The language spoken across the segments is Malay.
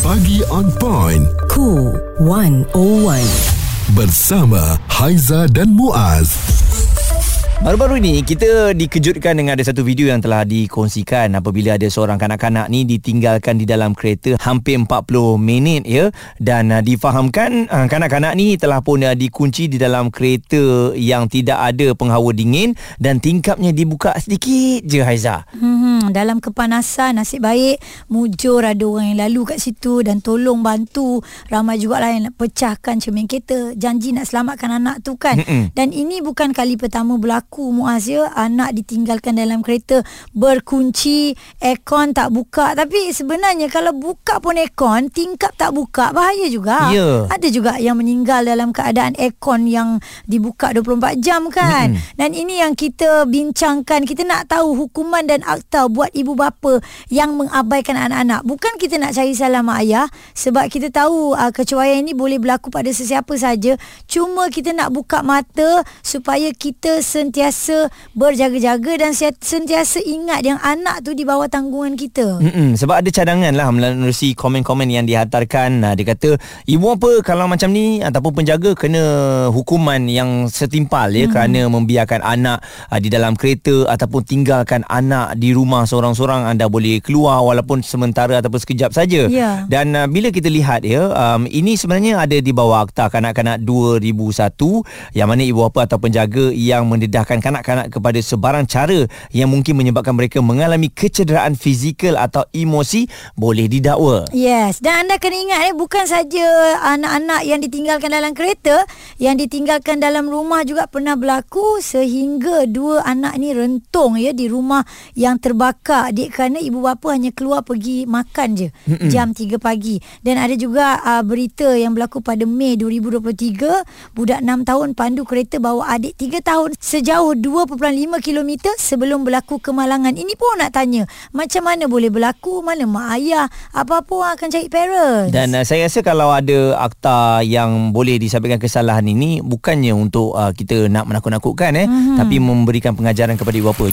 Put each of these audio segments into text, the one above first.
Pagi on point. Cool 101. Bersama Haiza dan Muaz. Baru-baru ini kita dikejutkan dengan ada satu video yang telah dikongsikan apabila ada seorang kanak-kanak ni ditinggalkan di dalam kereta hampir 40 minit ya dan uh, difahamkan uh, kanak-kanak ni telah pun uh, dikunci di dalam kereta yang tidak ada penghawa dingin dan tingkapnya dibuka sedikit je Haiza. Hmm, dalam kepanasan nasib baik mujur ada orang yang lalu kat situ dan tolong bantu. Ramai juga lah yang pecahkan cermin kereta. Janji nak selamatkan anak tu kan? Mm-mm. dan ini bukan kali pertama berlaku Muaz ya. Anak ditinggalkan dalam kereta. Berkunci aircon tak buka. Tapi sebenarnya kalau buka pun aircon tingkap tak buka bahaya juga. Ya. ada juga yang meninggal dalam keadaan aircon yang dibuka 24 jam kan? Mm-mm. dan ini yang kita bincangkan. Kita nak tahu hukuman dan akta buat ibu bapa yang mengabaikan anak-anak. Bukan kita nak cari salah mak ayah sebab kita tahu uh, kecuaian ini boleh berlaku pada sesiapa saja. Cuma kita nak buka mata supaya kita sentiasa berjaga-jaga dan se- sentiasa ingat yang anak tu di bawah tanggungan kita. Mm-mm, sebab ada cadangan lah melalui komen-komen yang dihantarkan. Uh, dia kata ibu apa kalau macam ni ataupun penjaga kena hukuman yang setimpal ya mm-hmm. kerana membiarkan anak uh, di dalam kereta ataupun tinggalkan anak di rumah seorang-seorang anda boleh keluar walaupun sementara ataupun sekejap saja Ya. dan uh, bila kita lihat ya um, ini sebenarnya ada di bawah akta kanak-kanak 2001 yang mana ibu bapa atau penjaga yang mendedahkan kanak-kanak kepada sebarang cara yang mungkin menyebabkan mereka mengalami kecederaan fizikal atau emosi boleh didakwa. Yes, dan anda kena ingat eh bukan saja anak-anak yang ditinggalkan dalam kereta, yang ditinggalkan dalam rumah juga pernah berlaku sehingga dua anak ni rentung ya di rumah yang terbakar dek kerana ibu bapa hanya keluar pergi makan je Mm-mm. jam 3 pagi. Dan ada juga uh, berita yang berlaku pada Mei 2023, budak 6 tahun pandu kereta bawa adik 3 tahun sejauh 2.5 km sebelum berlaku kemalangan. Ini pun nak tanya, macam mana boleh berlaku? Mana mak ayah? Apa-apa orang akan cari parents. Dan uh, saya rasa kalau ada akta yang boleh disabitkan kesalahan ini bukannya untuk uh, kita nak menakut-nakutkan eh mm-hmm. tapi memberikan pengajaran kepada ibu bapa.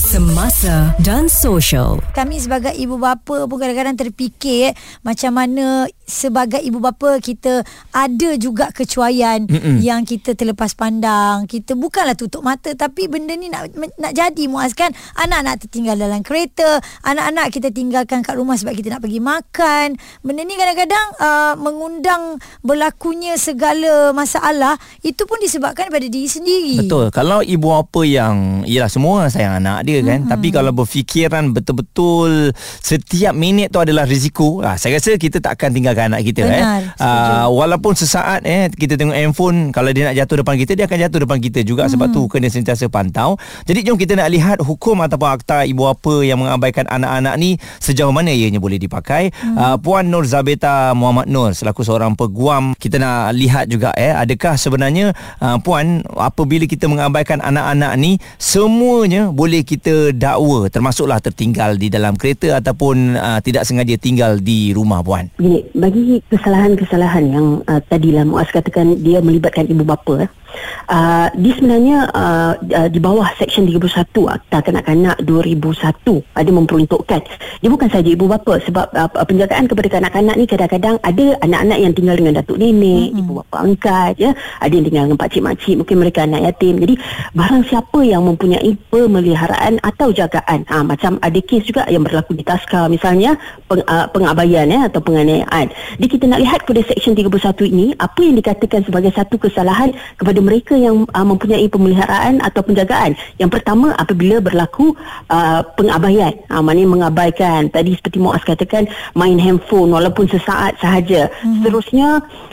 Semasa dan social. kami sebagai ibu bapa pun kadang-kadang terfikir eh, macam mana sebagai ibu bapa kita ada juga kecuaian Mm-mm. yang kita terlepas pandang. Kita bukanlah tutup mata tapi benda ni nak nak jadi Muaz kan. Anak nak tertinggal dalam kereta, anak-anak kita tinggalkan kat rumah sebab kita nak pergi makan. Benda ni kadang-kadang uh, mengundang berlakunya segala masalah itu pun disebabkan daripada diri sendiri. Betul. Kalau ibu bapa yang Yelah semua sayang anak dia kan mm-hmm. Tapi kalau berfikiran betul-betul Setiap minit tu adalah risiko ah, Saya rasa kita tak akan tinggalkan anak kita eh. Benar, Ah, Walaupun sesaat eh Kita tengok handphone Kalau dia nak jatuh depan kita Dia akan jatuh depan kita juga mm-hmm. Sebab tu kena sentiasa pantau Jadi jom kita nak lihat Hukum ataupun akta ibu bapa Yang mengabaikan anak-anak ni Sejauh mana ianya boleh dipakai mm-hmm. uh, Puan Nur Zabeta Muhammad Nur Selaku seorang peguam Kita nak lihat juga eh Adakah sebenarnya uh, Puan Apabila kita mengabaikan anak-anak ni Semuanya boleh kita dakwa Termasuklah tertinggal di dalam kereta Ataupun uh, tidak sengaja tinggal di rumah Puan? Bagi kesalahan-kesalahan yang uh, tadilah Muaz katakan dia melibatkan ibu bapa, uh, dia sebenarnya uh, uh, di bawah Seksyen 31 Akta Kanak-Kanak 2001 ada memperuntukkan. Dia bukan saja ibu bapa sebab uh, penjagaan kepada kanak-kanak ni kadang-kadang ada anak-anak yang tinggal dengan datuk nenek, mm-hmm. ibu bapa angkat, ya, ada yang tinggal dengan pakcik-makcik, mungkin mereka anak yatim. Jadi barang siapa yang mempunyai pemeliharaan atau jagaan, ha, macam ada kes juga yang berlaku di Taska misalnya peng, uh, pengabaian ya atau penganiayaan. Jadi kita nak lihat pada Seksyen 31 ini apa yang dikatakan sebagai satu kesalahan kepada mereka yang uh, mempunyai pemeliharaan atau penjagaan. Yang pertama apabila berlaku uh, pengabaian. Ha, maknanya mengabaikan. Tadi seperti Muaz katakan main handphone walaupun sesaat sahaja. Mm-hmm. Seterusnya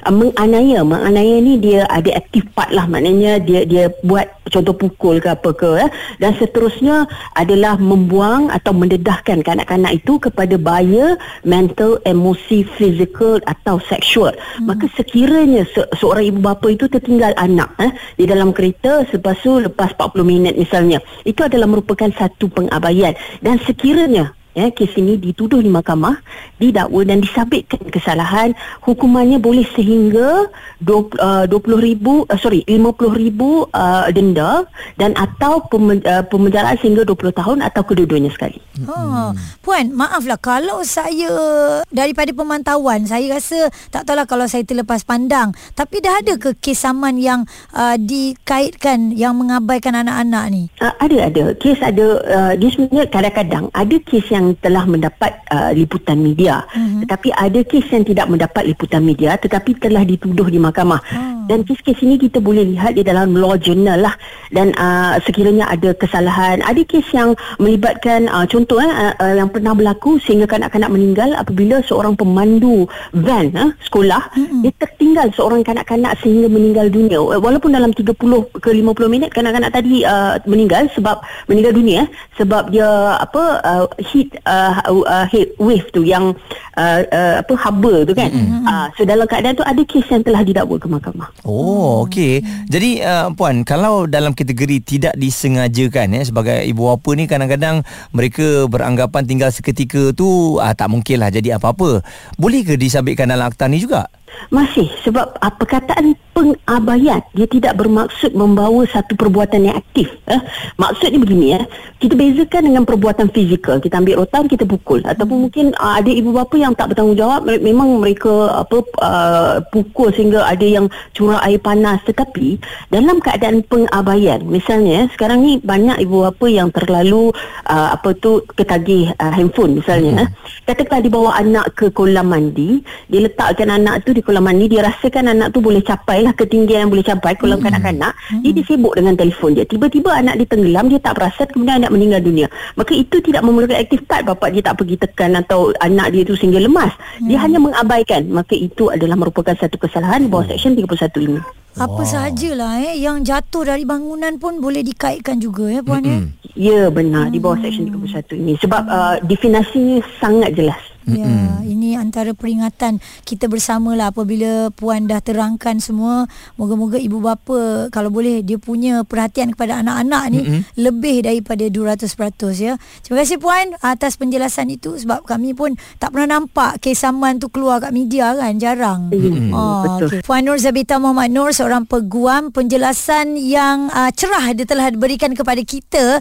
uh, menganiaya. Menganiaya ni dia ada active part lah. Maknanya dia dia buat contoh pukul ke apa ke. Eh. Dan seterusnya adalah membuang atau mendedahkan kanak-kanak itu kepada bahaya mental, emosi, fizikal atau seksual. Hmm. Maka sekiranya se- seorang ibu bapa itu tertinggal anak eh, di dalam kereta selepas tu lepas 40 minit misalnya, itu adalah merupakan satu pengabaian. Dan sekiranya ya kes ini dituduh di mahkamah didakwa dan disabitkan kesalahan hukumannya boleh sehingga 20 uh, 20 ribu uh, sorry 50 ribu uh, denda dan atau pem, uh, pemenjaraan sehingga 20 tahun atau kedua-duanya sekali. Ha, puan, maaflah kalau saya daripada pemantauan saya rasa tak tahulah kalau saya terlepas pandang tapi dah ada ke kes saman yang uh, dikaitkan yang mengabaikan anak-anak ni? Uh, ada ada kes ada uh, dia sebenarnya kadang-kadang ada kes yang telah mendapat uh, liputan media uh-huh. tetapi ada kes yang tidak mendapat liputan media tetapi telah dituduh di mahkamah. Uh. Dan kes-kes ini kita boleh lihat di dalam law journal lah dan uh, sekiranya ada kesalahan ada kes yang melibatkan uh, contoh eh, uh, yang pernah berlaku sehingga kanak-kanak meninggal apabila seorang pemandu van uh, sekolah mm-hmm. dia tertinggal seorang kanak-kanak sehingga meninggal dunia walaupun dalam 30 ke 50 minit kanak-kanak tadi uh, meninggal sebab meninggal dunia eh, sebab dia apa uh, heat uh, uh, heat wave tu yang uh, uh, apa haba tu kan mm-hmm. uh, so dalam keadaan tu ada kes yang telah didakwa ke mahkamah Oh, okey. Jadi uh, puan, kalau dalam kategori tidak disengajakan ya sebagai ibu bapa ni kadang-kadang mereka beranggapan tinggal seketika tu uh, tak mungkinlah jadi apa-apa. Boleh ke disabitkan dalam akta ni juga? Masih sebab uh, perkataan pengabaian dia tidak bermaksud membawa satu perbuatan yang aktif eh. maksudnya begini ya kita bezakan dengan perbuatan fizikal kita ambil rotan kita pukul ataupun mungkin uh, ada ibu bapa yang tak bertanggungjawab memang mereka apa uh, pukul sehingga ada yang curah air panas tetapi dalam keadaan pengabaian misalnya sekarang ni banyak ibu bapa yang terlalu uh, apa tu ketagih uh, handphone misalnya hmm. eh. katakanlah dibawa anak ke kolam mandi dia letakkan anak tu di kolam mandi dia rasakan anak tu boleh capai lah ketinggian yang boleh capai kolam hmm. kanak-kanak hmm. dia disibuk dengan telefon dia tiba-tiba anak dia tenggelam dia tak perasan kemudian anak meninggal dunia maka itu tidak memerlukan aktif part bapak dia tak pergi tekan atau anak dia tu sehingga lemas hmm. dia hanya mengabaikan maka itu adalah merupakan satu kesalahan di bawah hmm. seksyen 31 ini apa wow. sahajalah eh yang jatuh dari bangunan pun boleh dikaitkan juga ya puan mm-hmm. ya. Ya benar hmm. di bawah seksyen 31 ini sebab uh, definisinya sangat jelas. Ya, mm-hmm. ini antara peringatan kita bersamalah apabila puan dah terangkan semua. Moga-moga ibu bapa kalau boleh dia punya perhatian kepada anak-anak ni mm-hmm. lebih daripada 200% ya. Terima kasih puan atas penjelasan itu sebab kami pun tak pernah nampak kes saman tu keluar kat media kan, jarang. Mm-hmm. Oh, Betul. Okay. Puan Nur Zabita Muhammad Nur seorang peguam penjelasan yang uh, cerah dia telah berikan kepada kita.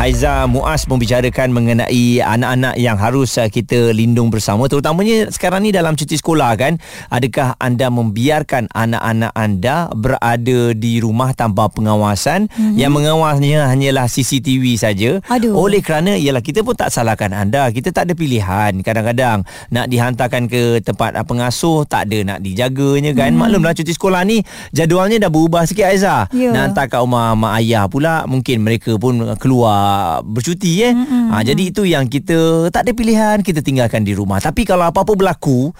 Haiza Muaz membicarakan mengenai anak-anak yang harus uh, kita lindung bersama terutamanya sekarang ni dalam cuti sekolah kan adakah anda membiarkan anak-anak anda berada di rumah tanpa pengawasan mm-hmm. yang mengawasnya hanyalah CCTV saja Aduh. oleh kerana ialah kita pun tak salahkan anda kita tak ada pilihan kadang-kadang nak dihantarkan ke tempat uh, pengasuh tak ada nak dijaganya kan mm. maklumlah cuti sekolah ni jadualnya dah berubah sikit Haiza yeah. nak hantar kat rumah mak ayah pula mungkin mereka pun keluar bercuti eh. Mm-hmm. Ha, jadi itu yang kita tak ada pilihan kita tinggalkan di rumah. Tapi kalau apa-apa berlaku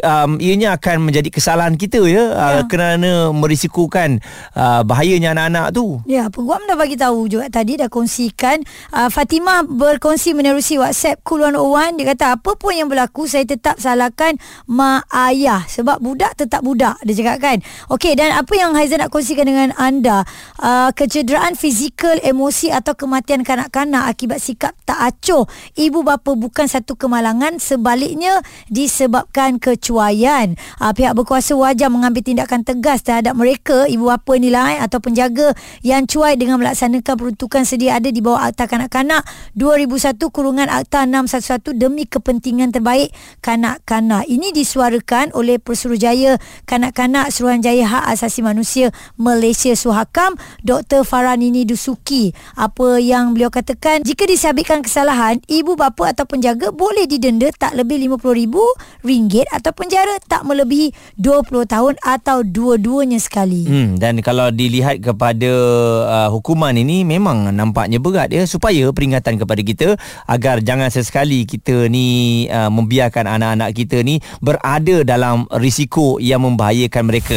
um, ianya akan menjadi kesalahan kita ya yeah. uh, kerana merisikokan uh, bahayanya anak-anak tu. Ya, peguam dah bagi tahu juga tadi dah kongsikan uh, Fatimah berkongsi menerusi WhatsApp Cool 101 dia kata apa pun yang berlaku saya tetap salahkan mak ayah sebab budak tetap budak dia cakap kan. Okey dan apa yang Haizan nak kongsikan dengan anda uh, kecederaan fizikal, emosi atau kematian kanak-kanak akibat sikap tak acuh. Ibu bapa bukan satu kemalangan sebaliknya disebabkan kecuaian. Uh, pihak berkuasa wajar mengambil tindakan tegas terhadap mereka ibu bapa ni lah eh, atau penjaga yang cuai dengan melaksanakan peruntukan sedia ada di bawah Akta Kanak-Kanak. 2001 kurungan Akta 611 demi kepentingan terbaik kanak-kanak. Ini disuarakan oleh Persuruhjaya Kanak-Kanak Suruhanjaya Hak Asasi Manusia Malaysia Suhakam Dr. Faranini Dusuki. Apa yang beliau beliau katakan jika disabitkan kesalahan ibu bapa atau penjaga boleh didenda tak lebih RM50,000 atau penjara tak melebihi 20 tahun atau dua-duanya sekali. Hmm dan kalau dilihat kepada uh, hukuman ini memang nampaknya berat ya supaya peringatan kepada kita agar jangan sesekali kita ni uh, membiarkan anak-anak kita ni berada dalam risiko yang membahayakan mereka.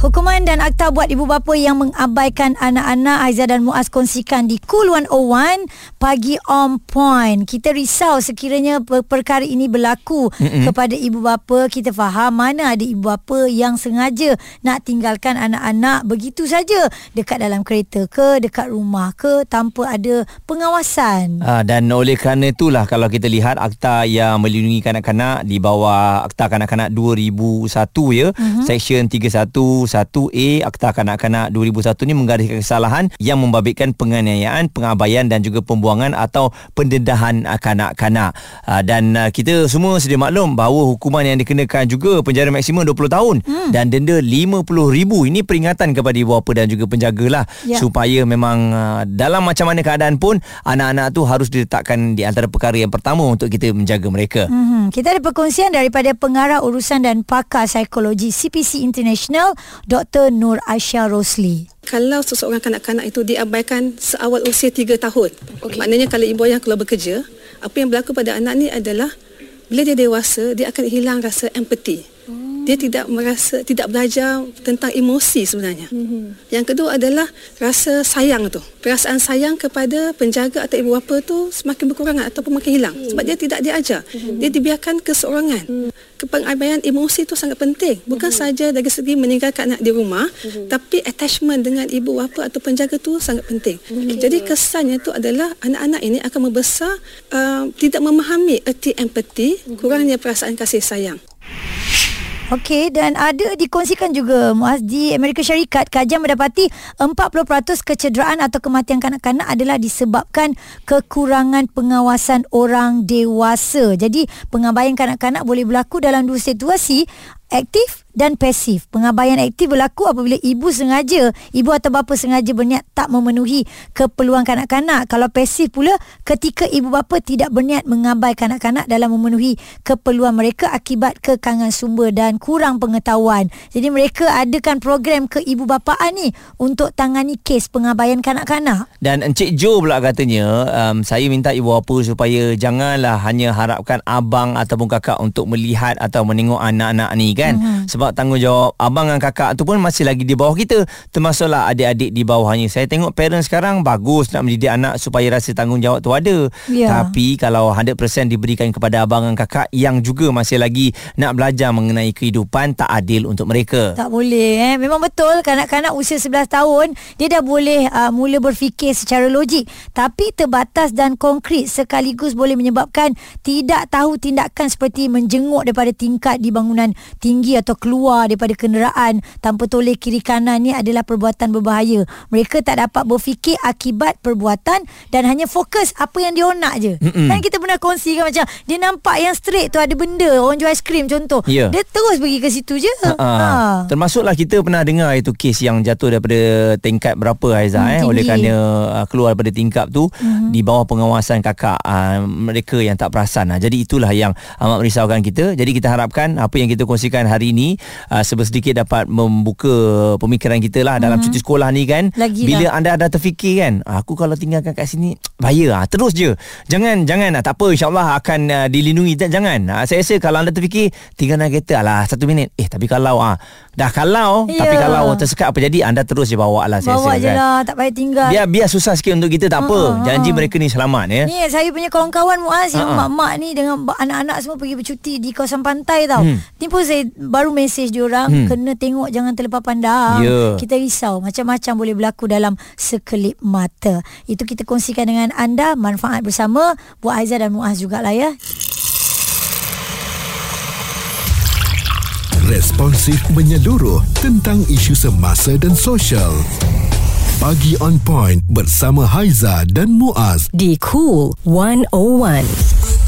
Hukuman dan akta buat ibu bapa yang mengabaikan anak-anak Aiza dan Muaz kongsikan di Cool 101 pagi on point. Kita risau sekiranya per- perkara ini berlaku Mm-mm. kepada ibu bapa. Kita faham mana ada ibu bapa yang sengaja nak tinggalkan anak-anak begitu saja dekat dalam kereta ke, dekat rumah ke tanpa ada pengawasan. Ha, dan oleh kerana itulah kalau kita lihat akta yang melindungi kanak-kanak di bawah akta kanak-kanak 2001 ya, uh-huh. section 311A akta kanak-kanak 2001 ni menggariskan kesalahan yang membabitkan penganiayaan, pengabaian dan juga pembuangan atau pendedahan kanak-kanak. Ha, dan uh, kita semua sedia maklum bahawa hukuman yang dikenakan juga penjara maksimum 20 tahun hmm. dan denda RM50,000. Ini peringatan kepada ibu bapa dan juga penjagalah ya. supaya memang uh, dalam macam mana keadaan pun anak-anak tu harus diletakkan di antara perkara yang pertama untuk kita menjaga mereka. Hmm, kita ada perkongsian daripada pengarah urusan dan pakar psikologi CPC International Dr. Nur Aisyah Rosli. Kalau seseorang kanak-kanak itu diabaikan seawal usia 3 tahun. Okay. Maknanya kalau ibu ayah keluar bekerja, apa yang berlaku pada anak ni adalah bila dia dewasa, dia akan hilang rasa empati dia tidak merasa tidak belajar tentang emosi sebenarnya. Mm-hmm. Yang kedua adalah rasa sayang tu. Perasaan sayang kepada penjaga atau ibu bapa tu semakin berkurang ataupun makin hilang mm-hmm. sebab dia tidak diajar. Mm-hmm. Dia dibiarkan keseorangan. Mm-hmm. Kepengabaian emosi tu sangat penting. Bukan mm-hmm. saja dari segi meninggalkan anak di rumah, mm-hmm. tapi attachment dengan ibu bapa atau penjaga tu sangat penting. Mm-hmm. Jadi kesannya tu adalah anak-anak ini akan membesar uh, tidak memahami erti empati, mm-hmm. kurangnya perasaan kasih sayang. Okey dan ada dikongsikan juga Muaz di Amerika Syarikat kajian mendapati 40% kecederaan atau kematian kanak-kanak adalah disebabkan kekurangan pengawasan orang dewasa. Jadi pengabaian kanak-kanak boleh berlaku dalam dua situasi aktif dan pasif. Pengabaian aktif berlaku apabila ibu sengaja, ibu atau bapa sengaja berniat tak memenuhi keperluan kanak-kanak. Kalau pasif pula ketika ibu bapa tidak berniat mengabaikan kanak-kanak dalam memenuhi keperluan mereka akibat kekangan sumber dan kurang pengetahuan. Jadi mereka adakan program keibubapaan ni untuk tangani kes pengabaian kanak-kanak. Dan Encik Jo pula katanya, um, saya minta ibu bapa supaya janganlah hanya harapkan abang ataupun kakak untuk melihat atau menengok anak-anak ni kan. Mm-hmm sebab tanggungjawab abang dan kakak tu pun masih lagi di bawah kita. Termasuklah adik-adik di bawahnya. Saya tengok parents sekarang bagus nak mendidik anak supaya rasa tanggungjawab tu ada. Yeah. tapi kalau 100% diberikan kepada abang dan kakak yang juga masih lagi nak belajar mengenai kehidupan tak adil untuk mereka. Tak boleh eh. Memang betul kanak-kanak usia 11 tahun dia dah boleh uh, mula berfikir secara logik. Tapi terbatas dan konkret sekaligus boleh menyebabkan tidak tahu tindakan seperti menjenguk daripada tingkat di bangunan tinggi atau keluar daripada kenderaan tanpa toleh kiri kanan ni adalah perbuatan berbahaya. Mereka tak dapat berfikir akibat perbuatan dan hanya fokus apa yang dia nak je. Mm-mm. Kan kita pernah kongsi kan macam dia nampak yang straight tu ada benda orang jual aiskrim contoh. Yeah. Dia terus pergi ke situ je. Ha. Termasuklah kita pernah dengar itu kes yang jatuh daripada tingkat berapa Aiza hmm, eh oleh kerana uh, keluar daripada tingkap tu mm-hmm. di bawah pengawasan kakak uh, mereka yang tak perasan. Uh, jadi itulah yang amat merisaukan kita. Jadi kita harapkan apa yang kita kongsikan hari ini uh, sedikit dapat membuka pemikiran kita lah dalam mm-hmm. cuti sekolah ni kan Lagi bila anda ada terfikir kan aku kalau tinggalkan kat sini bahaya ah terus je jangan jangan ah, tak apa insyaallah akan uh, dilindungi jangan uh, saya rasa kalau anda terfikir tinggalkan kereta alah satu minit eh tapi kalau ah dah kalau yeah. tapi kalau tersekat apa jadi anda terus je bawa lah saya bawa rasa je kan. lah tak payah tinggal biar biar susah sikit untuk kita tak uh-huh. apa uh-huh. janji mereka ni selamat ya ni saya punya kawan-kawan Muaz uh-huh. yang mak-mak ni dengan anak-anak semua pergi bercuti di kawasan pantai tau hmm. ni pun saya baru mesej dia orang hmm. kena tengok jangan terlepas pandang. Yeah. Kita risau macam-macam boleh berlaku dalam sekelip mata. Itu kita kongsikan dengan anda manfaat bersama buat Aizah dan Muaz jugalah ya. Responsif menyeluruh tentang isu semasa dan sosial. Pagi on point bersama Haiza dan Muaz di Cool 101.